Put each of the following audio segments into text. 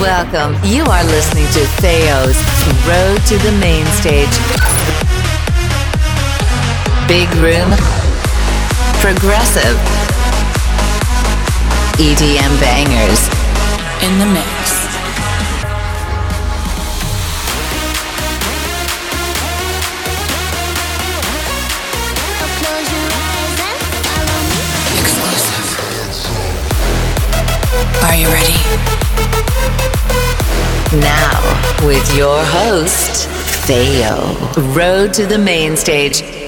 Welcome. You are listening to Theo's Road to the Main Stage. Big Room. Progressive. EDM bangers. In the mix. Now, with your host, Theo. Road to the main stage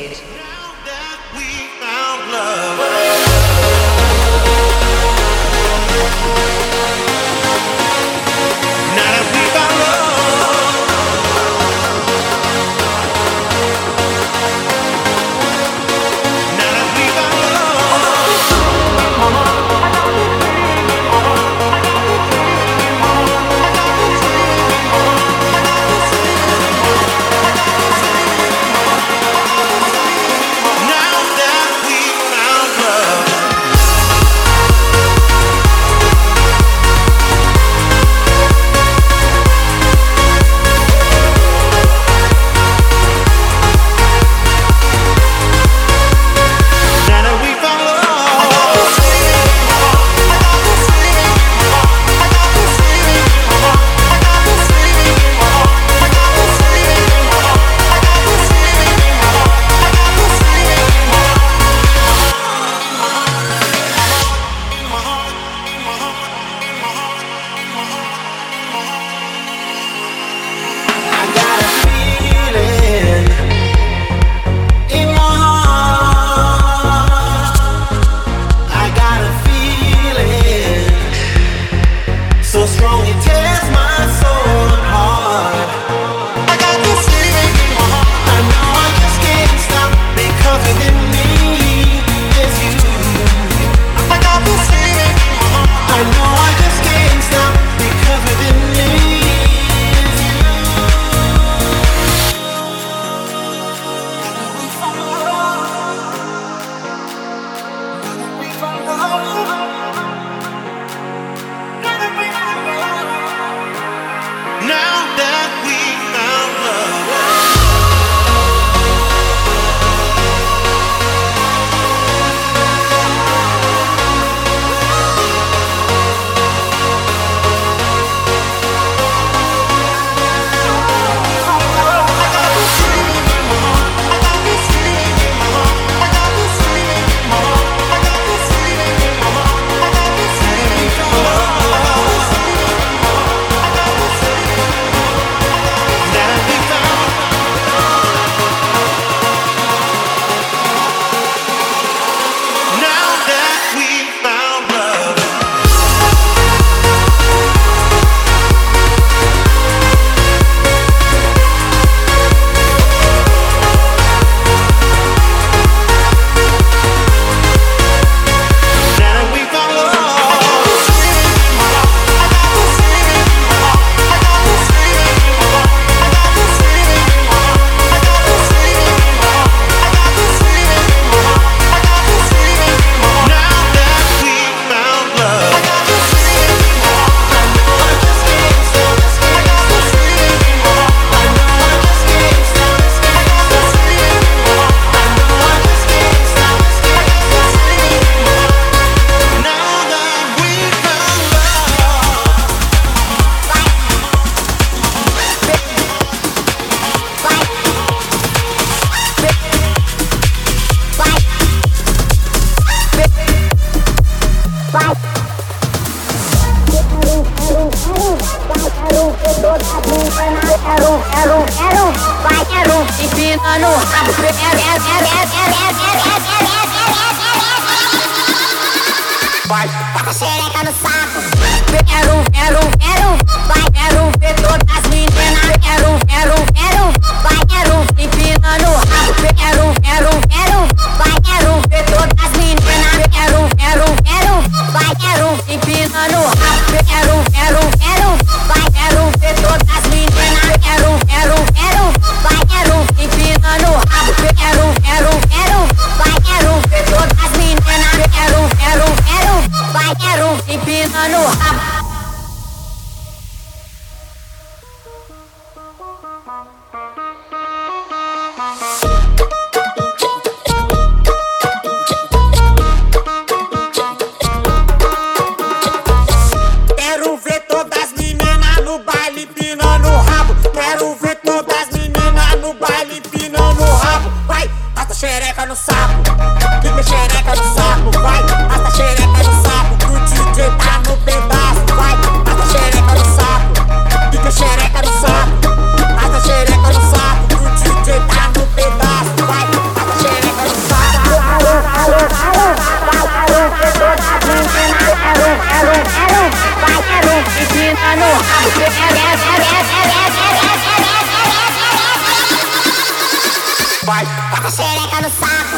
saco, xereca no saco.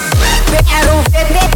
Quero ver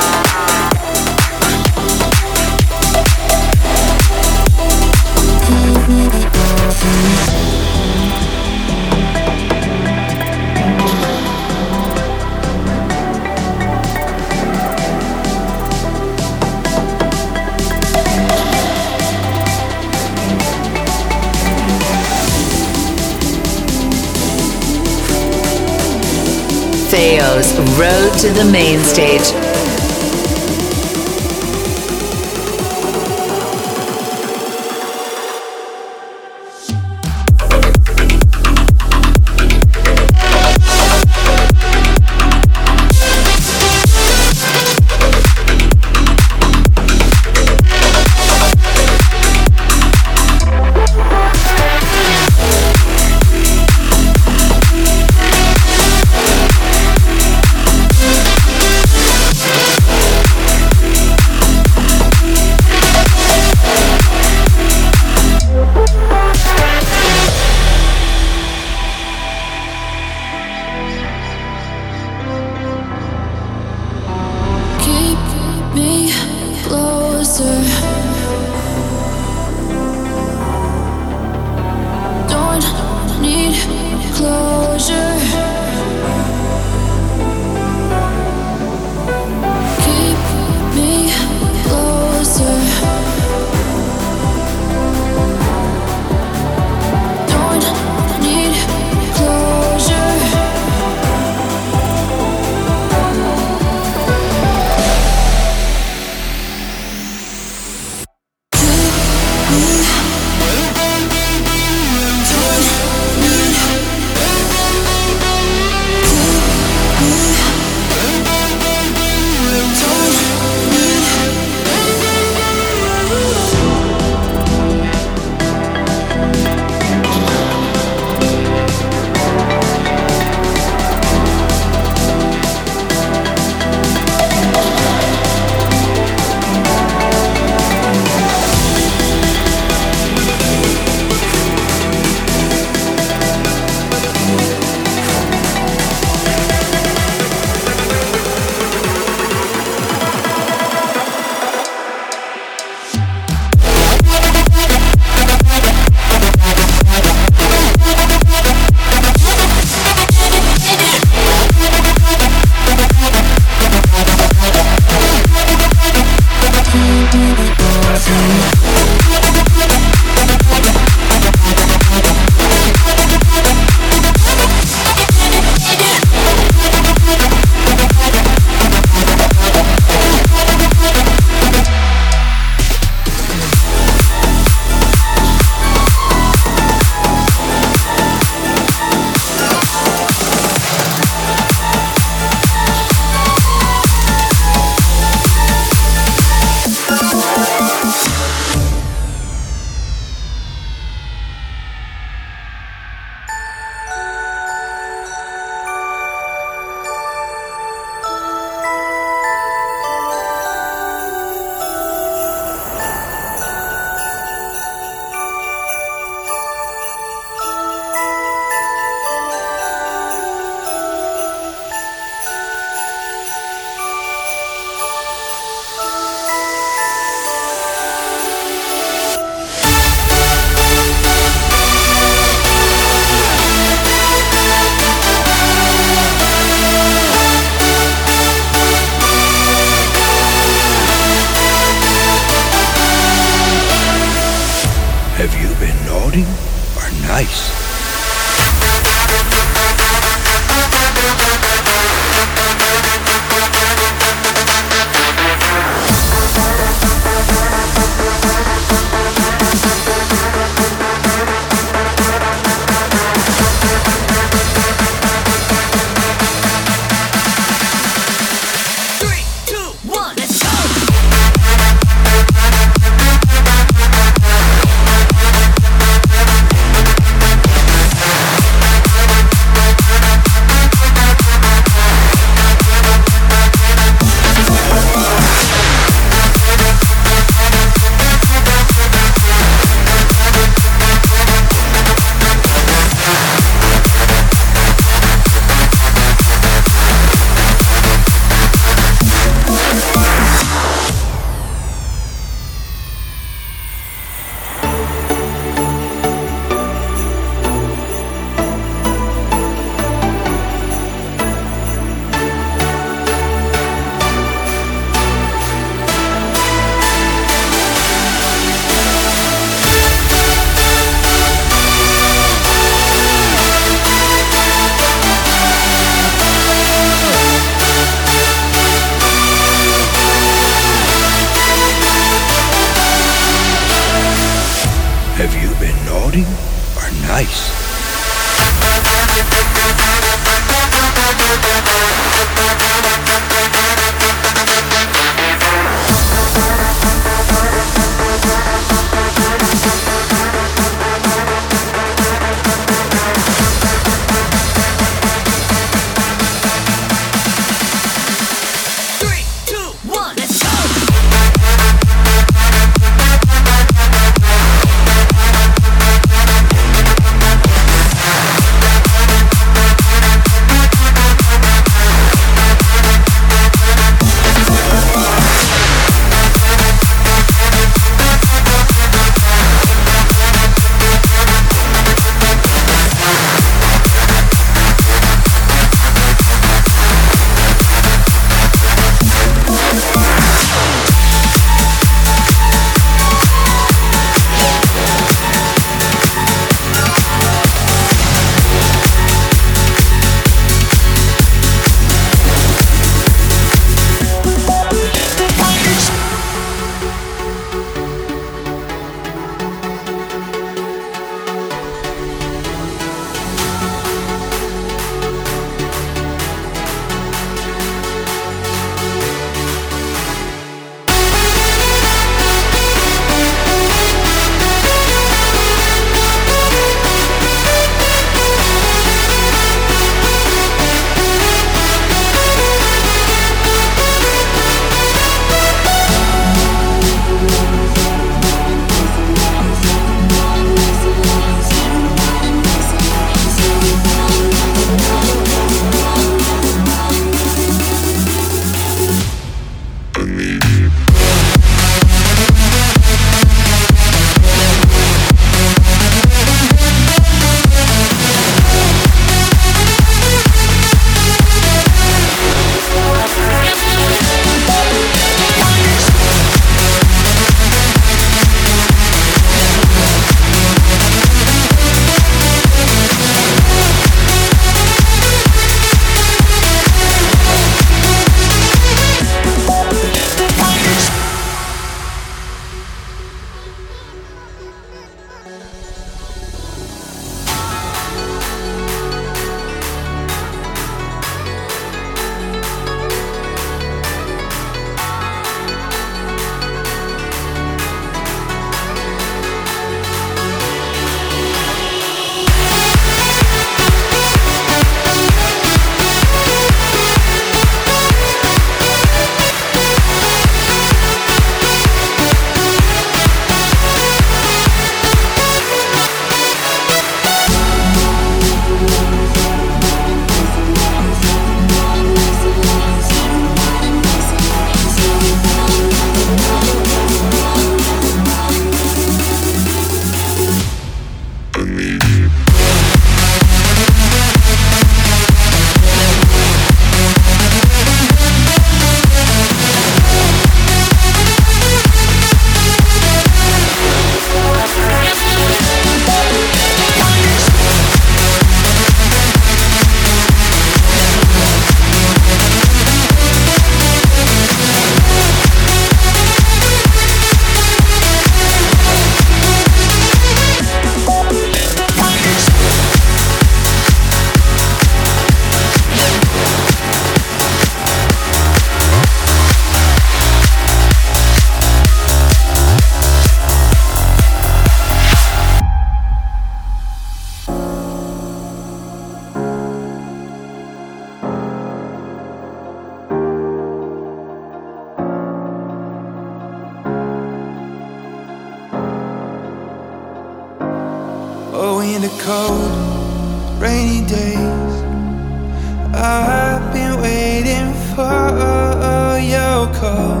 call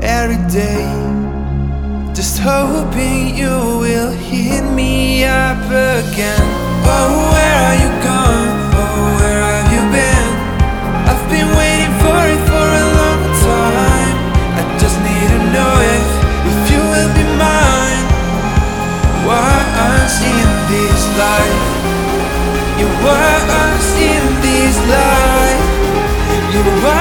every day. Just hoping you will hit me up again. Oh, where are you gone? Oh, where have you been? I've been waiting for it for a long time. I just need to know if, if you will be mine. Once in this life, you once in this life, you were.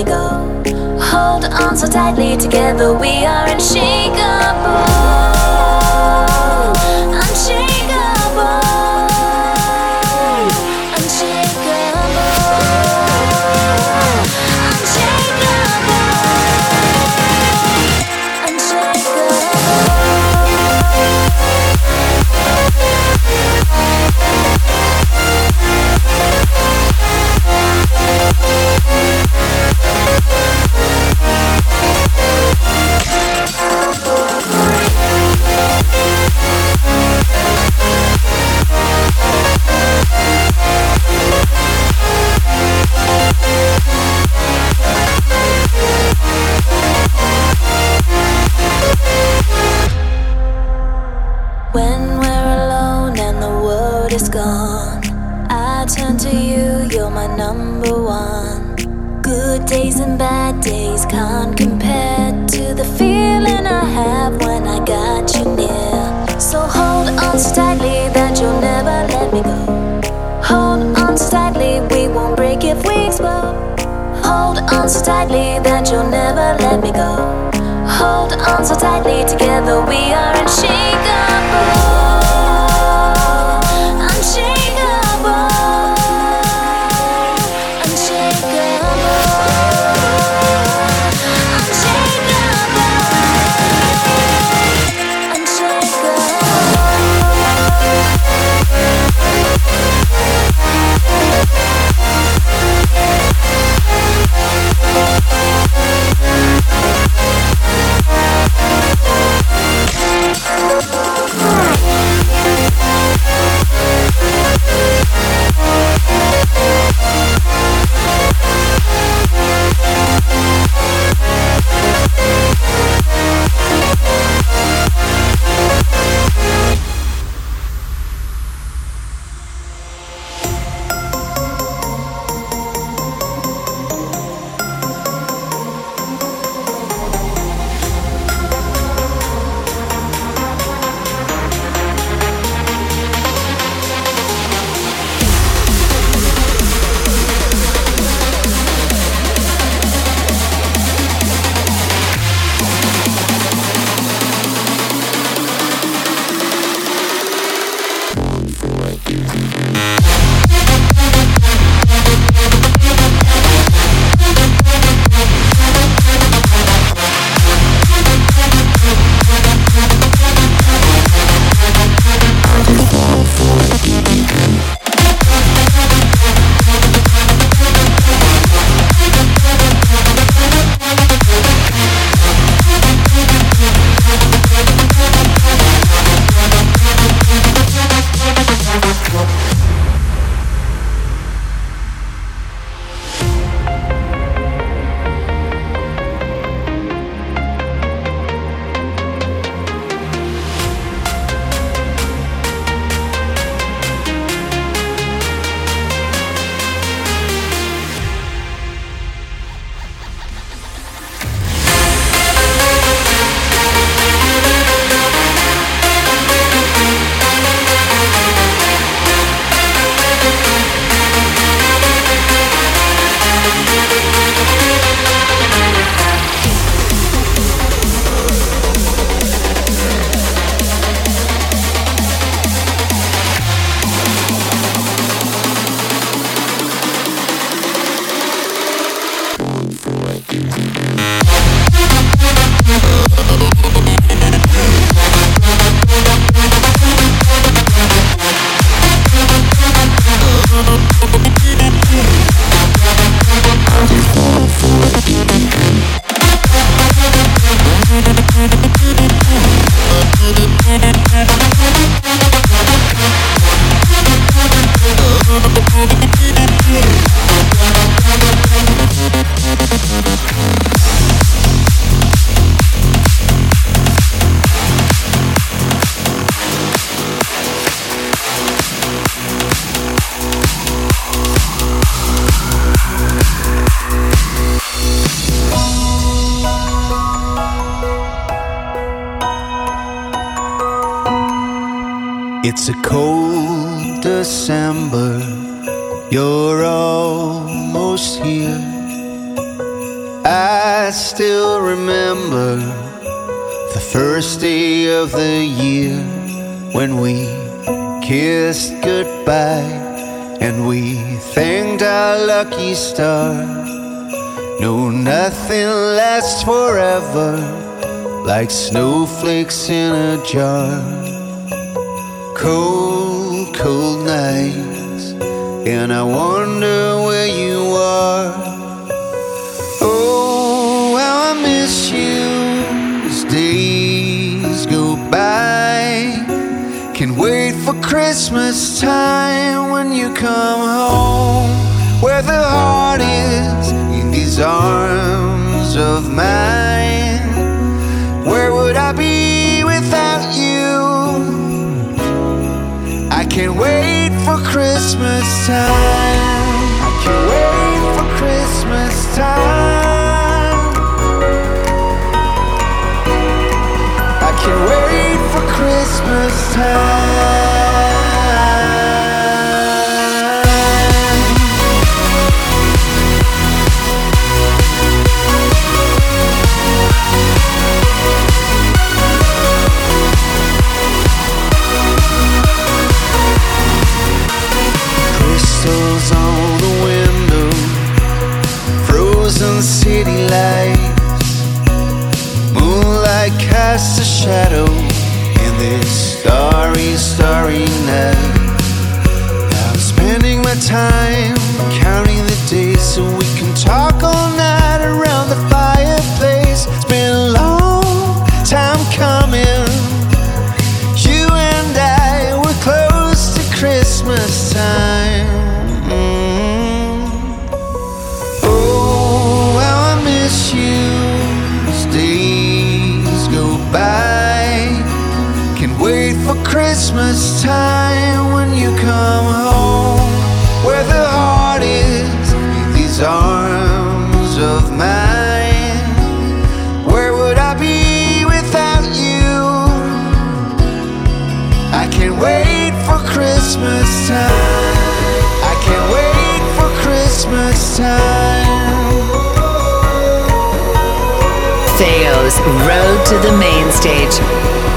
me go. Hold on so tightly, together we are unshakable. you'll never let me go. Hold on so tightly, together we are in Chicago. We'll It's a cold December, you're almost here. I still remember the first day of the year when we kissed goodbye and we thanked our lucky star. No, nothing lasts forever like snowflakes in a jar. Cold, cold nights, and I wonder where you are. Oh, how I miss you as days go by. Can wait for Christmas time when you come home, where the heart is in these arms of mine. Where would I be can't wait for Christmas time. I can't wait for Christmas time. I can't wait for Christmas time. Casts a shadow in this starry, starry night. I'm spending my time Road to the Main Stage.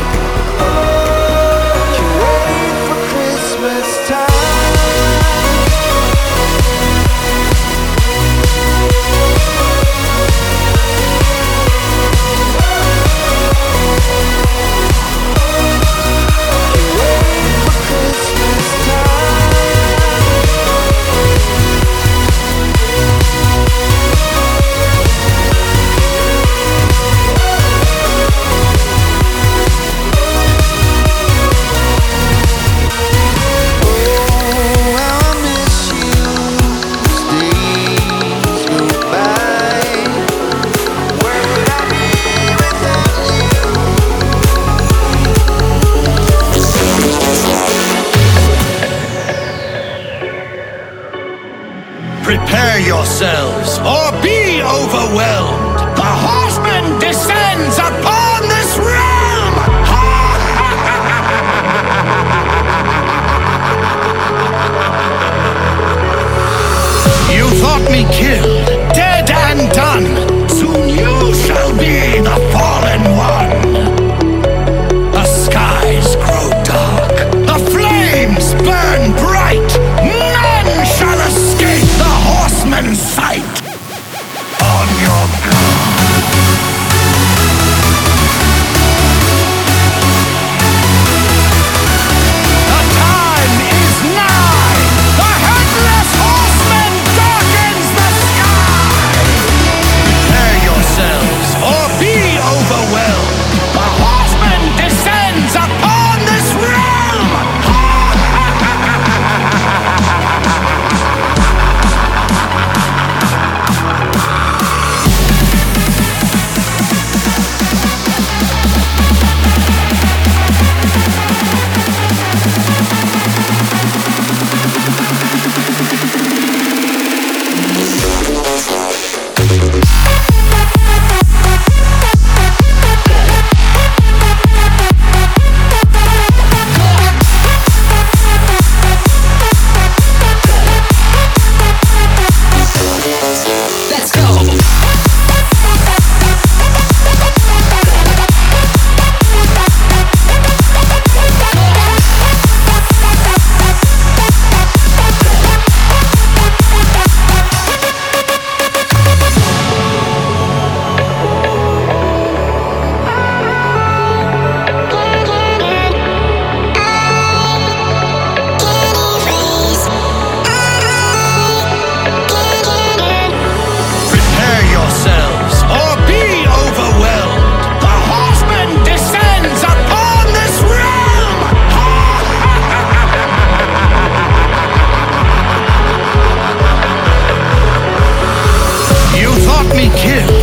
me kill.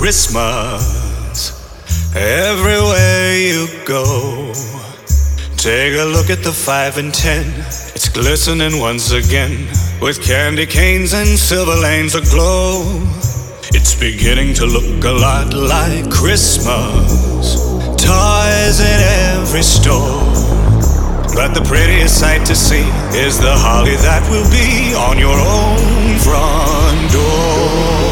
Christmas everywhere you go. Take a look at the five and ten. It's glistening once again with candy canes and silver lanes aglow. It's beginning to look a lot like Christmas. Toys in every store. But the prettiest sight to see is the holly that will be on your own front door.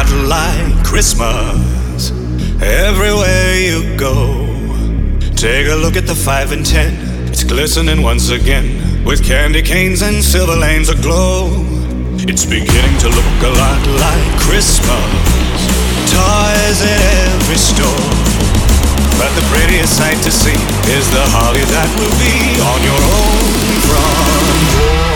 not like Christmas everywhere you go. Take a look at the 5 and 10, it's glistening once again with candy canes and silver lanes aglow. It's beginning to look a lot like Christmas. Toys at every store. But the prettiest sight to see is the holly that will be on your own front door.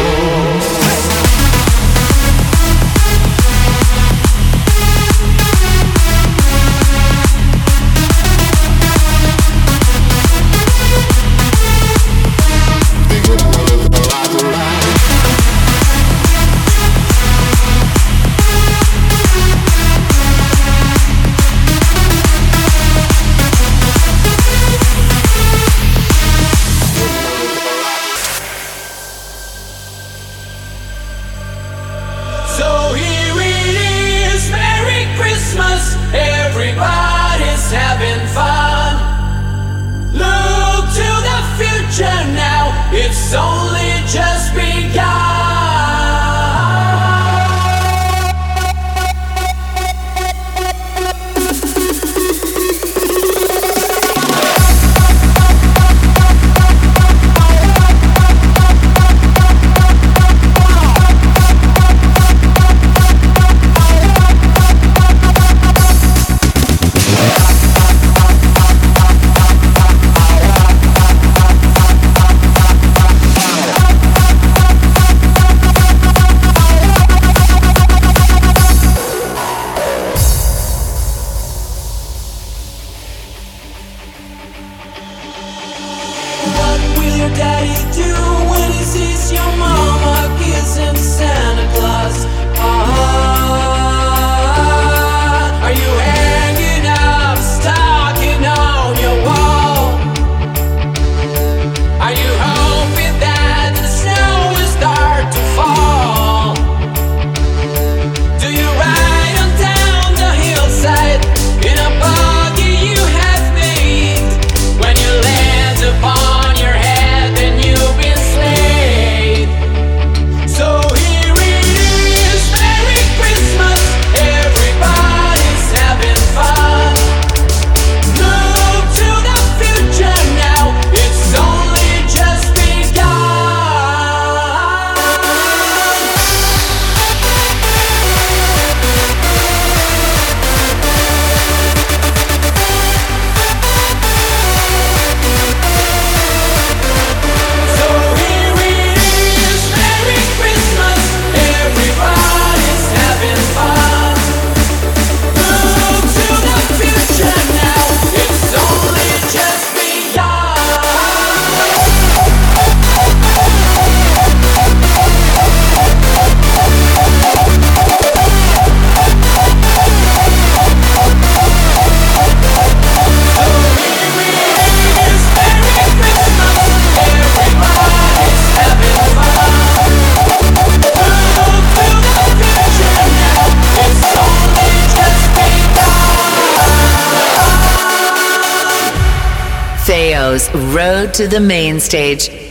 the main stage.